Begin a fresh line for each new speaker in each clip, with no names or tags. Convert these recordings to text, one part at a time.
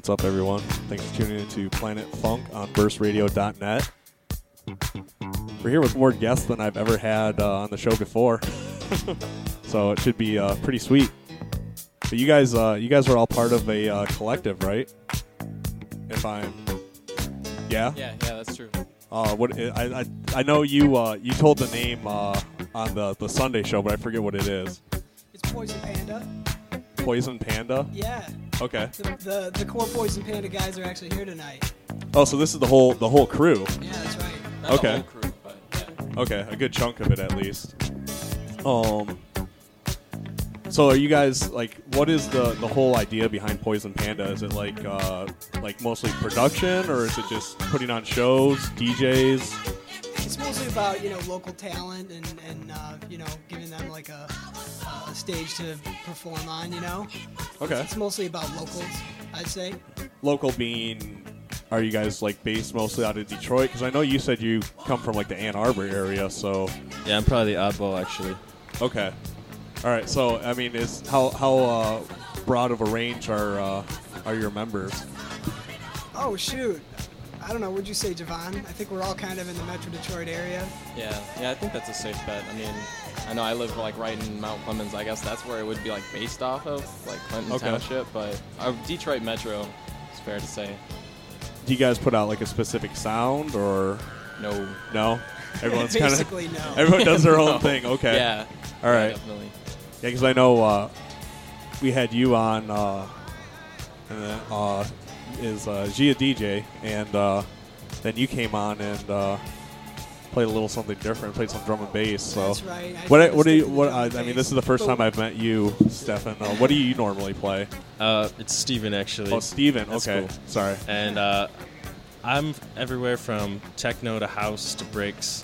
what's up, everyone? Thanks for tuning into Planet Funk on burstradio.net. We're here with more guests than I've ever had uh, on the show before, so it should be uh, pretty sweet. But you guys, uh, you guys are all part of a uh, collective, right? If I'm, yeah.
Yeah, yeah, that's true.
Uh, what I, I I know you uh, you told the name uh, on the the Sunday show, but I forget what it is.
It's Poison Panda.
Poison Panda.
Yeah.
Okay.
The, the the core Poison Panda guys are actually here tonight.
Oh, so this is the whole the whole crew.
Yeah, that's right.
Not
Okay.
the whole crew, but yeah.
Okay, a good chunk of it at least. Um. So are you guys like? What is the the whole idea behind Poison Panda? Is it like uh like mostly production, or is it just putting on shows, DJs?
It's mostly about you know local talent and and uh, you know giving them like a, a stage to perform on. You know.
Okay.
It's mostly about locals, I'd say.
Local being, are you guys like based mostly out of Detroit? Because I know you said you come from like the Ann Arbor area, so
Yeah, I'm probably the oddball actually.
okay. All right. So I mean, is how how uh, broad of a range are uh, are your members?
Oh shoot. I don't know. Would you say Javon? I think we're all kind of in the Metro Detroit area.
Yeah, yeah, I think that's a safe bet. I mean, I know I live like right in Mount Clemens. I guess that's where it would be like based off of, like Clinton
Okay.
Township. But uh, Detroit Metro, it's fair to say.
Do you guys put out like a specific sound or
No.
no? Everyone's kind of
Basically, no.
everyone does their own thing. Okay.
Yeah.
All right. yeah.
Definitely.
Yeah, because I know uh, we had you on, uh, and then uh, is uh, Gia DJ, and uh, then you came on and uh, played a little something different, played some drum and bass. So
That's right. I
what I- what do you what I, I mean? This is the first time I've met you, Stefan. Uh, what do you normally play?
Uh, it's Steven actually.
Oh, Steven.
That's
Okay,
cool.
sorry.
And uh, I'm everywhere from techno to house to breaks.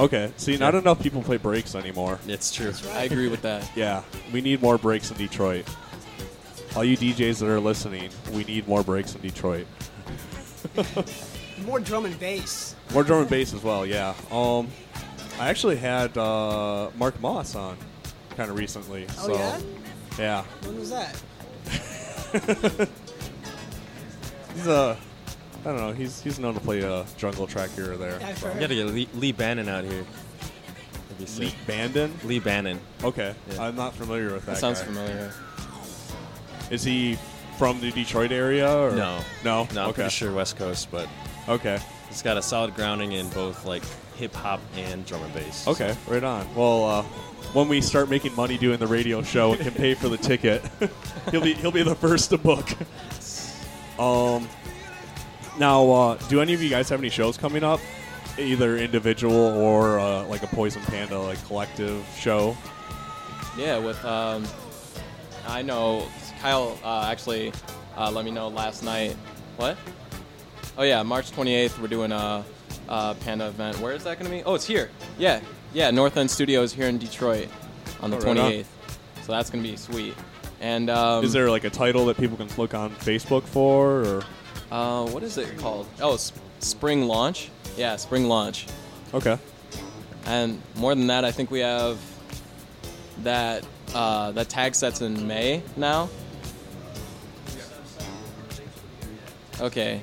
Okay, see, not enough people play breaks anymore.
It's true.
Right.
I agree with that.
Yeah, we need more breaks in Detroit. All you DJs that are listening, we need more breaks in Detroit.
More drum and bass.
More drum and bass as well, yeah. Um, I actually had uh, Mark Moss on kind of recently.
Oh,
so,
yeah?
Yeah.
When was that?
He's uh, I don't know. He's he's known to play a jungle track here or there.
I've
so.
You gotta get Lee, Lee Bannon out here.
Lee
sick.
Bandon.
Lee Bannon.
Okay,
Yeah.
I'm not familiar with that.
That sounds
guy.
familiar.
Is he from the Detroit area? Or?
No.
No.
No, I'm
okay.
pretty sure West Coast, but
Okay.
he's got a solid grounding in both like hip hop and drum and bass.
Okay, right on. Well, uh, when we start making money doing the radio show and can pay for the ticket, he'll be he'll be the first to book. Um, now, uh, do any of you guys have any shows coming up? Either individual or uh, like a Poison Panda like collective show.
Yeah, with um, I know Kyle uh, actually uh, let me know last night. What? Oh yeah, March 28th we're doing a, a Panda event. Where is that going to be? Oh, it's here. Yeah, yeah, North End Studios here in Detroit on the
Oh, right on.
28th. So that's going to be sweet. And um,
Is there like a title that people can look on Facebook for? Or
uh, what is it called? Oh, S- Spring Launch. Yeah, Spring Launch.
okay,
And more than that, I think we have that uh, that tag sets in May now. Okay,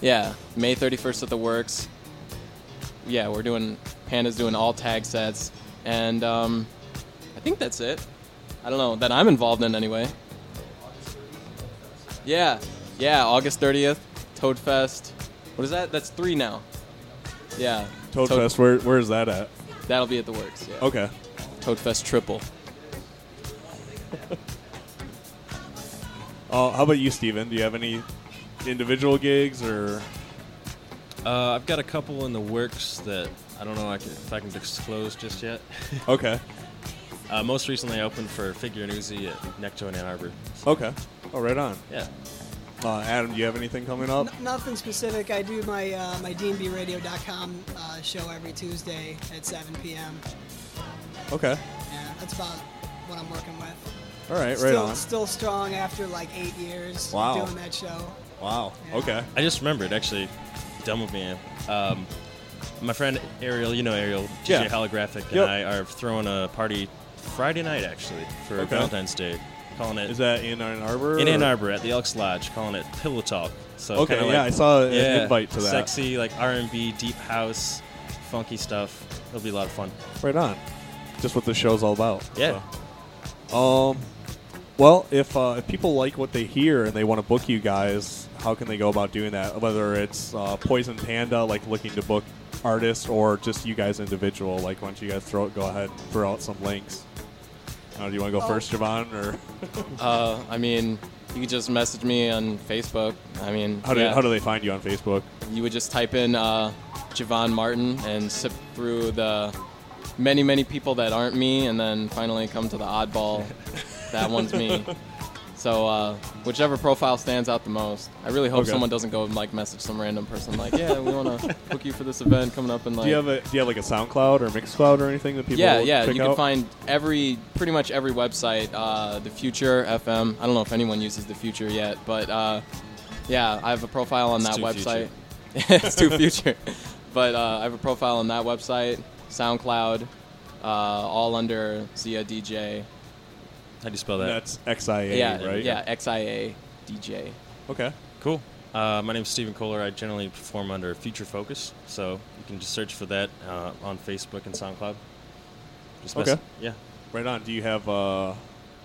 yeah, May 31st at the Works. Yeah, we're doing Panda's doing all tag sets, and um, I think that's it. I don't know that I'm involved in anyway. Yeah, yeah, August 30th, Toad Fest. What is that? That's three now. Yeah,
Toad Fest. Where where is that at?
That'll be at the Works. Yeah.
Okay,
Toad Fest triple.
Uh, how about you, Steven? Do you have any individual gigs or?
Uh, I've got a couple in the works that I don't know if I can disclose just yet.
Okay.
Uh, most recently, I opened for Figure and Uzi at Necto in Ann Arbor.
Okay. Oh, right on.
Yeah.
Uh, Adam, do you have anything coming up?
N- nothing specific. I do my uh, my dnbradio.com uh, show every Tuesday at 7 p.m.
Okay.
Yeah, that's about what I'm working with.
All right. Right
still,
on.
still strong after like eight years
Wow.
doing that show.
Wow. Okay.
I just remembered, actually, dumb of me. Um, my friend Ariel, you know Ariel, DJ
Yeah.
Holographic, and
Yep.
I are throwing a party Friday night, actually, for
Okay.
Valentine's Day. Calling it
Is that in Ann Arbor?
in Ann
or-
Arbor at the Elks Lodge, calling it Pillow Talk. So
Okay.
kinda
yeah, I saw an invite to that.
Sexy, like R&B, deep house, funky stuff. It'll be a lot of fun.
Right on. Just what the show's all about.
Yeah.
so. Um. Well, if uh, if people like what they hear and they want to book you guys, how can they go about doing that? Whether it's uh, Poison Panda, like looking to book artists, or just you guys individual. Like, why don't you guys throw it, go ahead and throw out some links? Uh, do you want to go
Oh.
first, Javon, or
Uh, I mean, you could just message me on Facebook. I mean,
how do
yeah,
how do they find you on Facebook?
you would just type in uh, Javon Martin and sip through the many, many people that aren't me, and then finally come to the oddball. that one's me. So uh, whichever profile stands out the most. I really hope
Okay.
someone doesn't go and like message some random person like, yeah, we want to book you for this event coming up in like.
do you have a do you have like a SoundCloud or Mixcloud or anything that people
yeah, yeah.
check
You
out?
can find every, pretty much every website. Uh, the Future FM. I don't know if anyone uses the Future yet, but uh, yeah, I have a profile on
It's
that
too
website. it's too future, but uh, I have a profile on that website, SoundCloud, uh, all under Xia DJ.
How do you spell that?
That's XIA,
yeah,
right?
yeah, XIA DJ.
Okay.
Cool. Uh, my name is Stephen Kohler. I generally perform under Future Focus, so you can just search for that uh, on Facebook and SoundCloud. Just mess-
Okay.
Yeah.
Right on. Do you have? Uh, uh,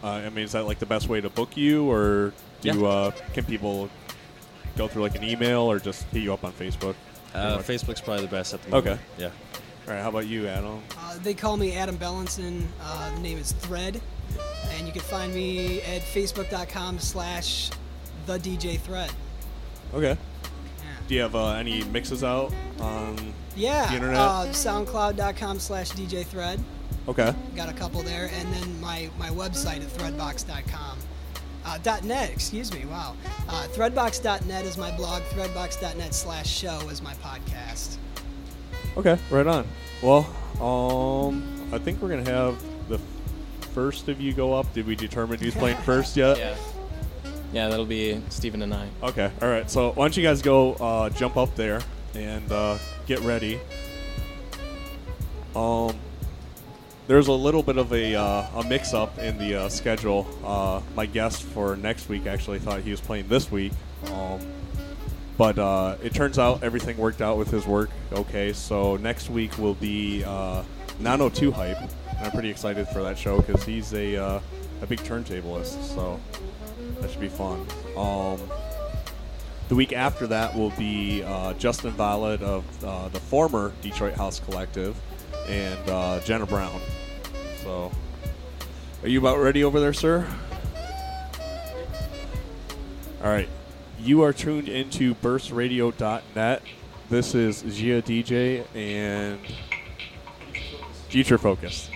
I mean, is that like the best way to book you, or do
Yeah.
uh, can people go through like an email or just hit you up on Facebook?
Uh,
Pretty.
Facebook's probably the best at the moment.
Okay.
Yeah.
All right. How about you, Adam?
Uh, they call me Adam Bellinson. Uh, the name is Thread, and you can find me at facebook.com slash the DJ Thread.
Okay.
Yeah.
Do you have uh, any mixes out on?
Yeah,
The internet?
Uh, SoundCloud.com slash DJ Thread.
Okay.
Got a couple there, and then my, my website at threadbox.com. Uh, dot .net, excuse me, wow. Uh, threadbox.net is my blog. Threadbox.net slash show is my podcast.
Okay. Right on. Well, um, I think we're gonna have the first of you go up. Did we determine who's playing first yet?
Yeah. Yeah, that'll be Stephen and I.
Okay. All right. So why don't you guys go uh, jump up there and uh, get ready? Um, there's a little bit of a, uh, a mix-up in the uh, schedule. Uh, my guest for next week actually thought he was playing this week, um, but uh, it turns out everything worked out with his work. Okay, so next week will be uh, 902 hype. And I'm pretty excited for that show because he's a uh, a big turntablist. So that should be fun. Um, the week after that will be uh, Justin Violet of uh, the former Detroit House Collective and uh, Jenna Brown. So, are you about ready over there, sir? All right. You are tuned into burstradio.net. This is Gia DJ and Future Focus.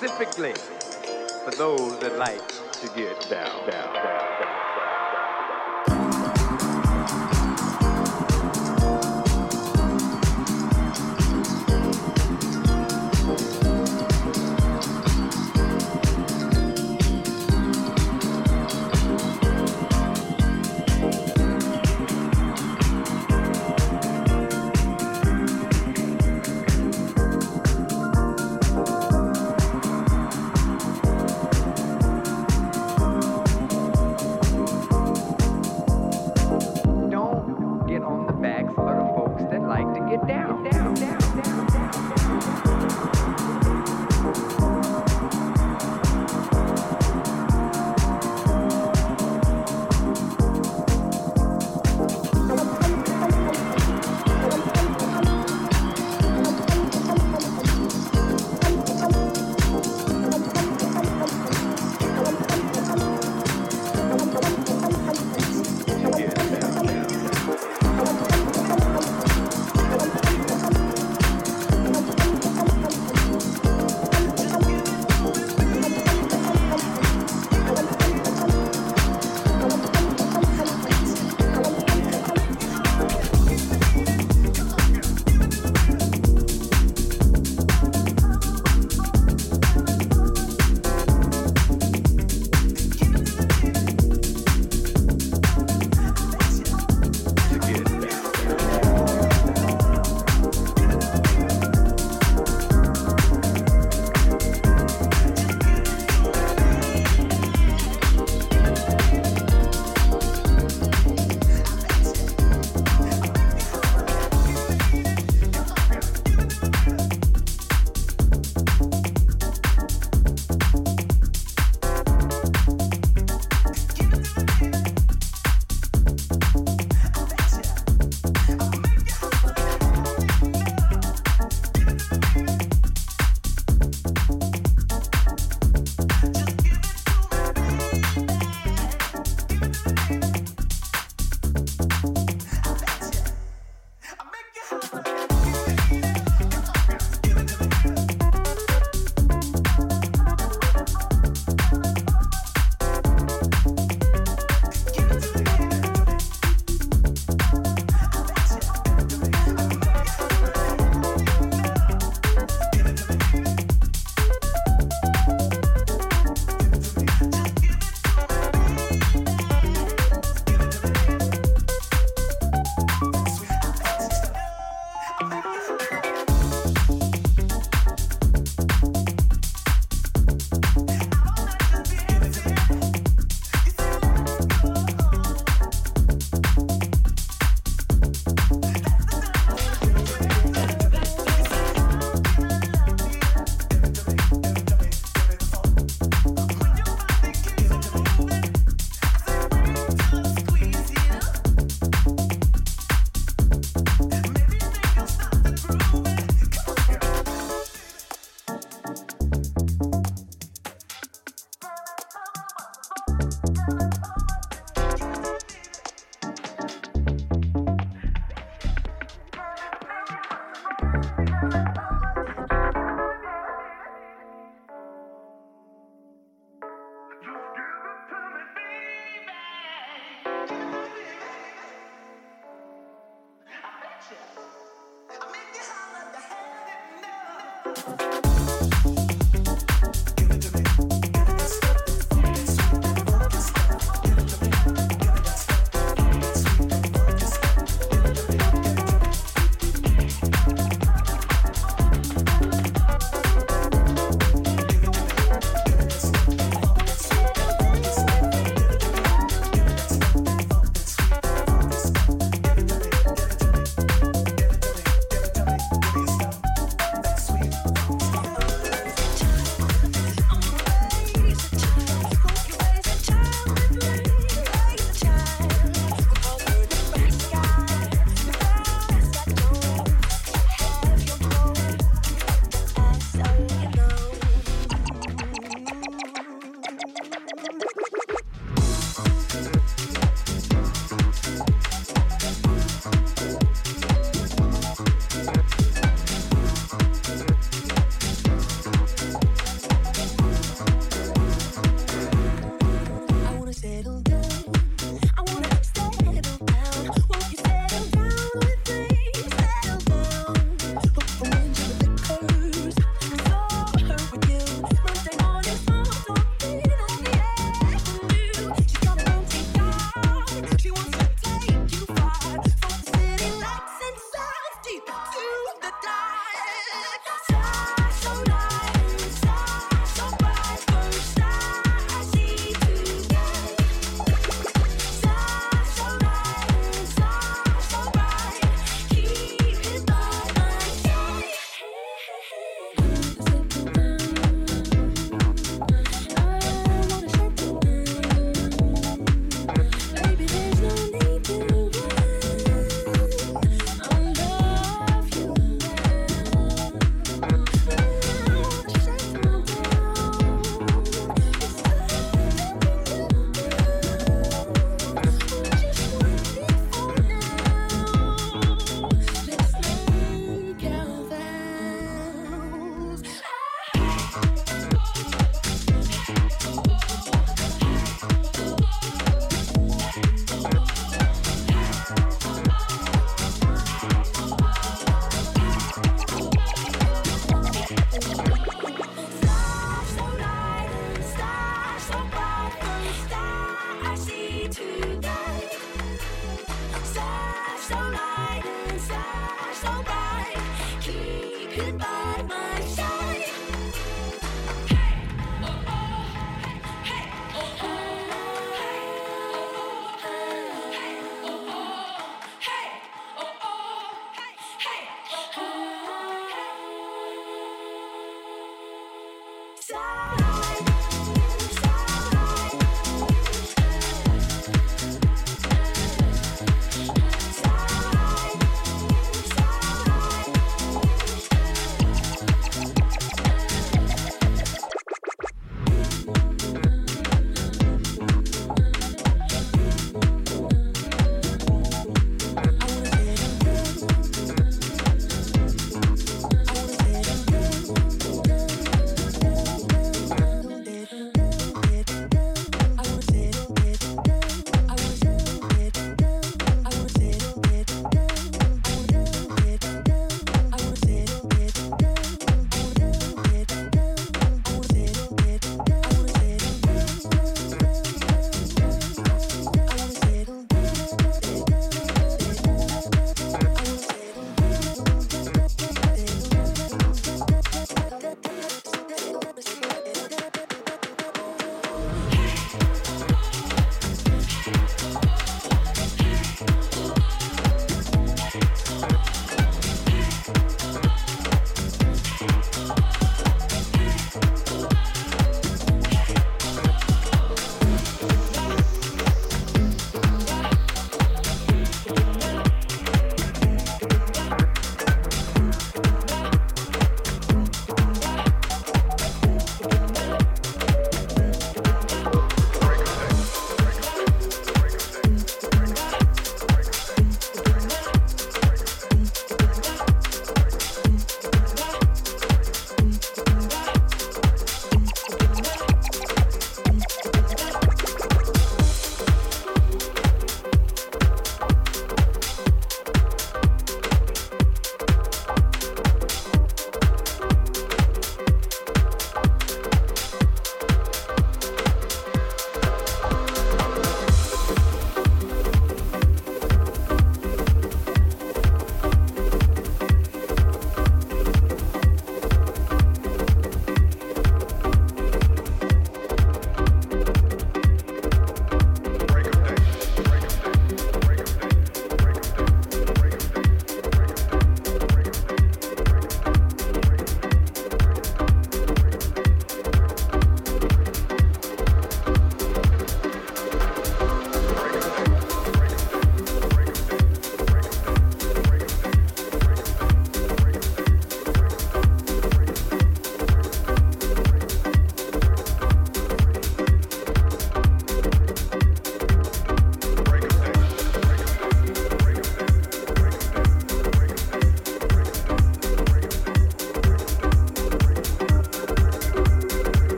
Specifically for those that like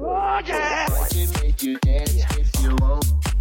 Oh yeah! I can make you dance if you want.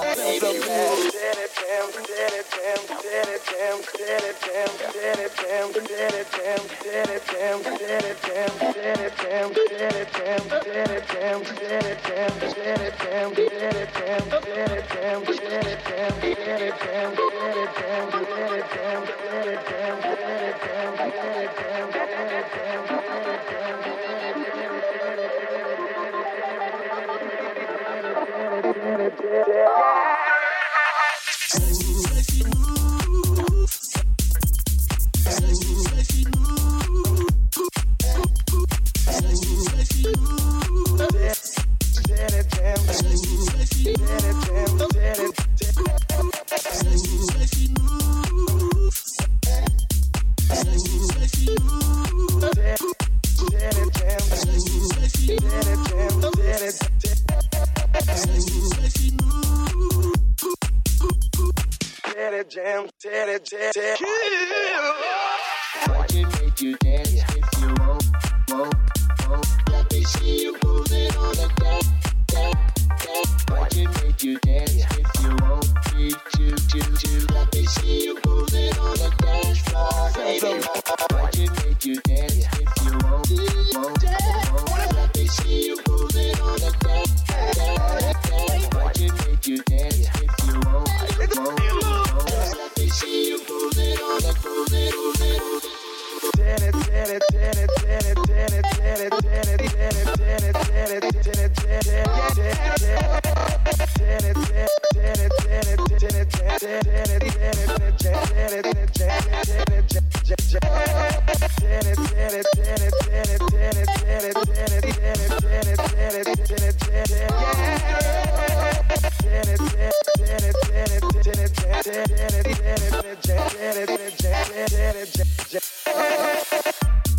Let it down.
Did it. Daddy jam, daddy jam, daddy. I can make you dance if you want, want, want. Let me see you moving on the dance, dance, dance. I can make you dance if you want me to, to, to. Let me see you moving on the dance floor, baby.
Tennis, tennis, yeah.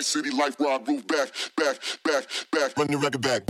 City life, rock, move back, back, back, back, run the record back.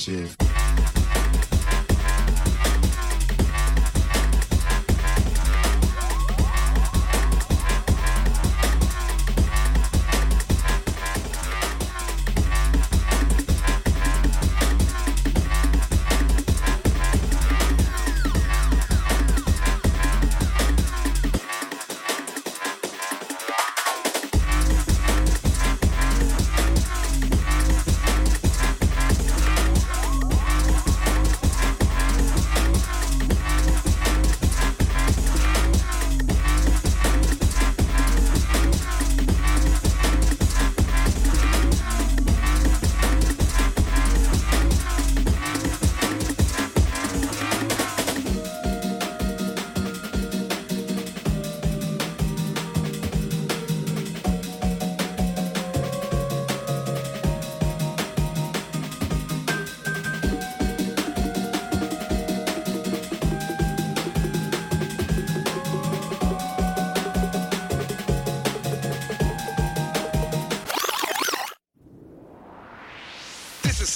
shit.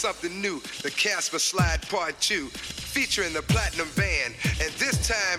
something new. The Casper Slide Part 2, featuring the Platinum Band. And this time,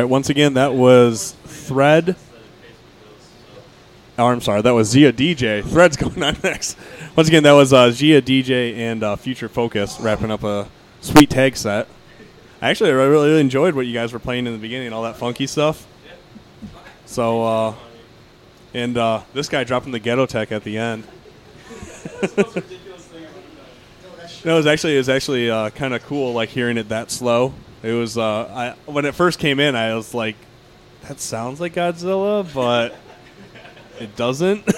Right.
Once again, that was Thread. Oh, I'm sorry. That was Xia DJ. Thread's going on next. Once again, that was uh, Xia DJ and uh, Future Focus wrapping up a sweet tag set. Actually, I really, really enjoyed what you guys were playing in the beginning, all that funky stuff. So, uh, and uh, this guy dropping the ghetto tech at the end. No, it was actually it was actually uh, kind of cool, like hearing it that slow. It was uh, I when it first came in, I was like, "That sounds like Godzilla," but it doesn't.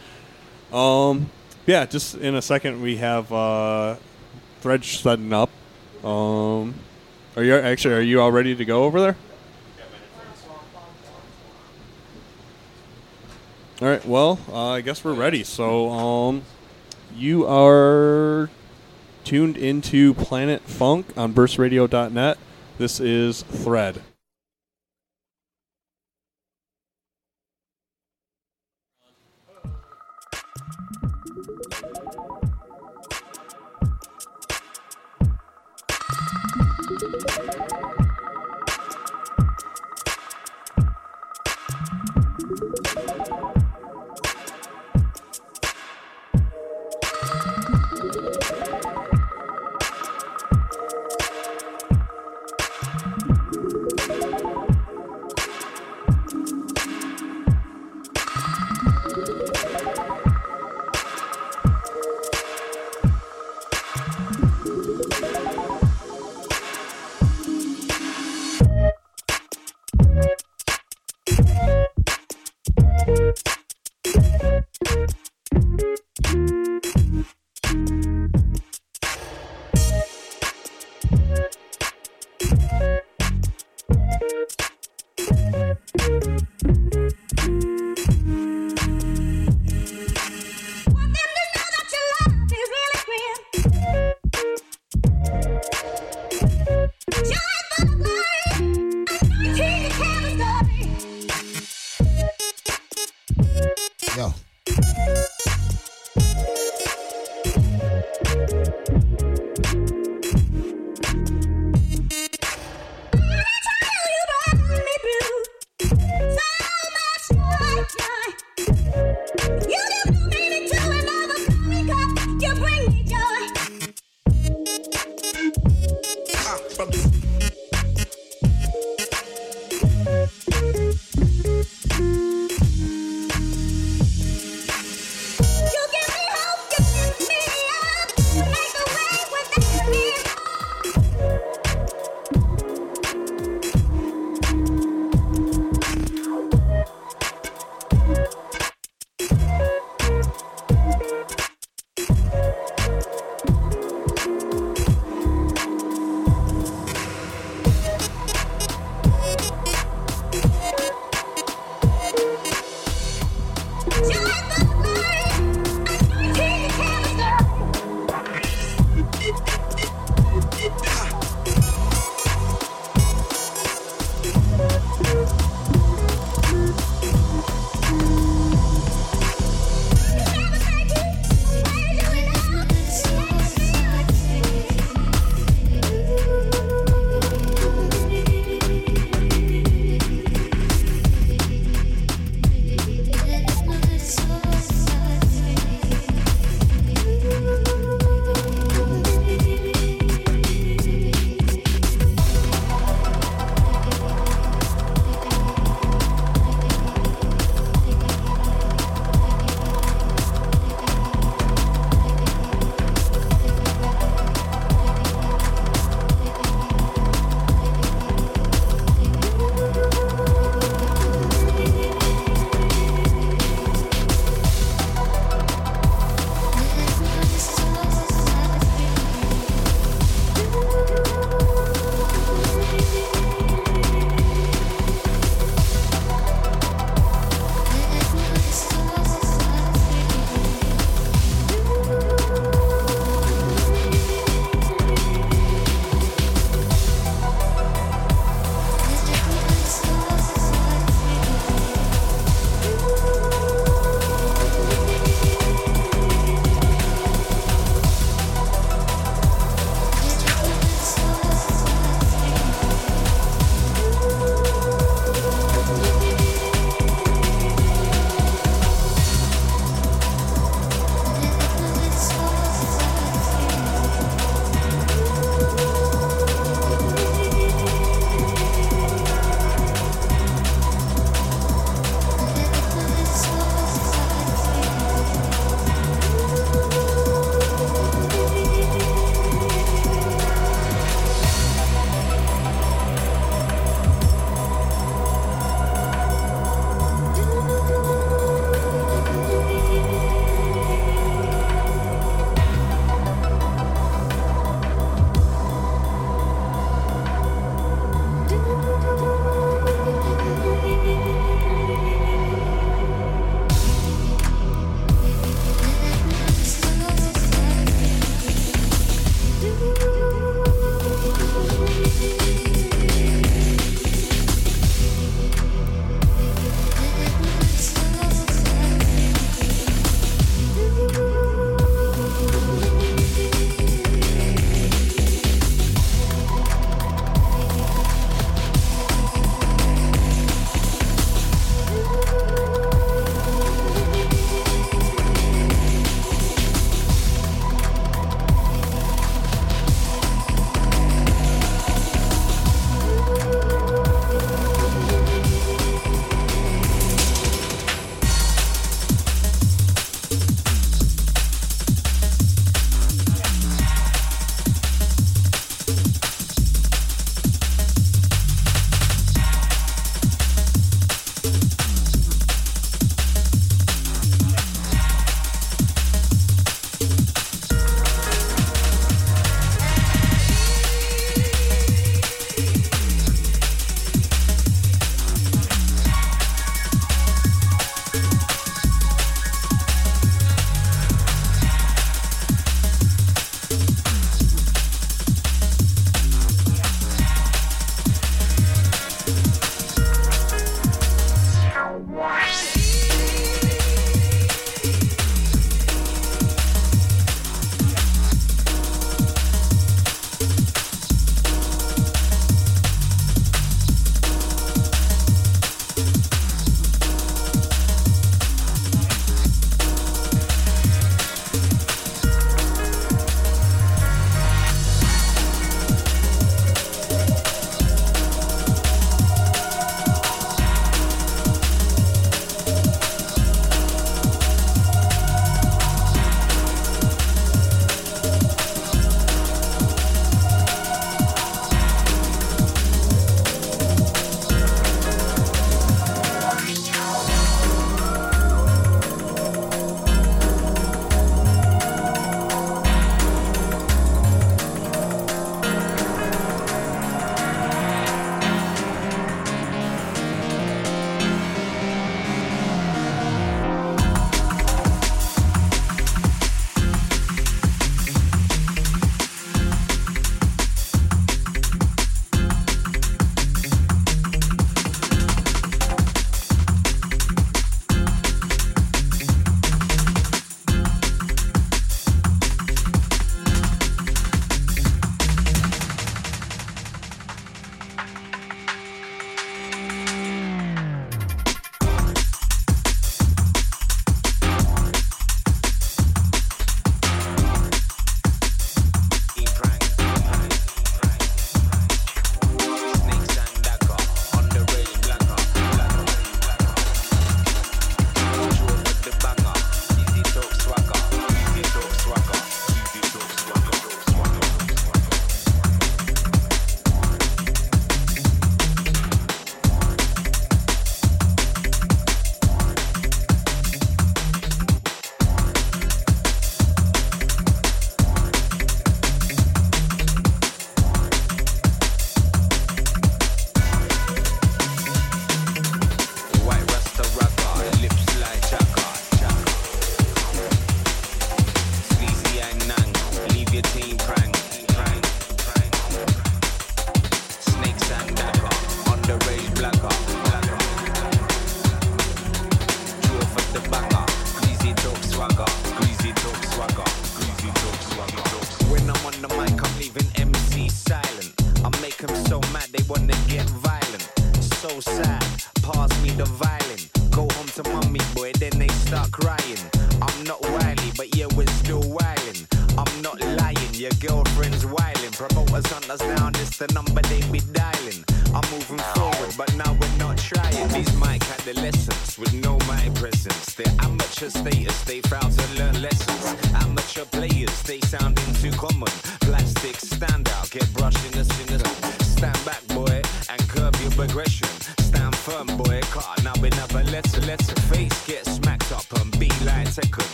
um, yeah, just in a second we have uh, Thread setting up. Um, are you actually are you all ready to go over there? All right. Well, uh, I guess we're ready. So, um, you are tuned into Planet Funk on burstradio.net. This is Thread.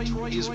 Is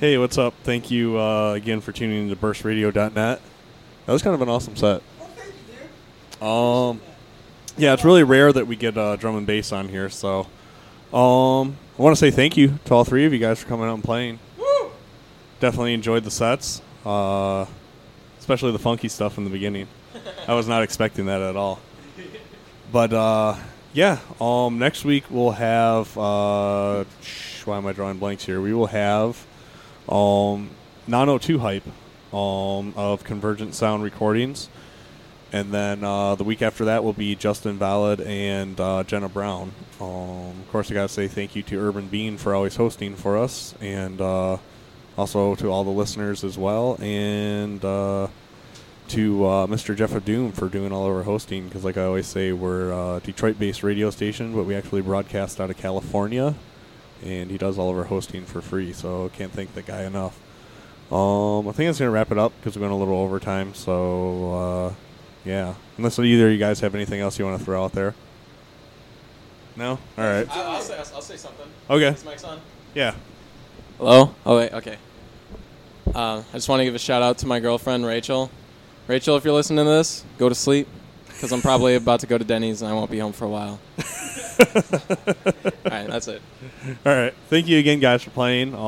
Hey, what's up? Thank you uh, again for tuning in to burstradio.net. That was kind of an awesome set. Um, yeah, it's really rare that we get uh, drum and bass on here, so um, I want to say thank you to all three of you guys for coming out and playing. Definitely enjoyed the sets, uh, especially the funky stuff in the beginning. I was not expecting that at all. But uh, yeah, um, next week we'll have. Uh, sh- why am I drawing blanks here? We will have um, 902 hype um, of Convergent Sound Recordings. And then uh, the week after that will be Justin Valid and uh, Jenna Brown. Um, of course, I got to say thank you to Urban Bean for always hosting for us, and uh, also to all the listeners as well, and uh, to uh, Mr. Jeff of Doom for doing all of our hosting. Because, like I always say, we're a Detroit-based radio station, but we actually broadcast out of California, and he does all of our hosting for free. So can't thank the guy enough. Um, I think that's gonna wrap it up because we went a little overtime. So uh, yeah, unless either of you guys have anything else you want to throw out there. No. All right.
I'll, I'll say, I'll say something.
Okay.
Is mic's on?
Yeah.
Hello? Oh, wait, okay. Uh, I just want to give a shout out to my girlfriend, Rachel. Rachel, if you're listening to this, go to sleep because I'm probably about to go to Denny's and I won't be home for a while. All right, that's it.
All right. Thank you again, guys, for playing. Um,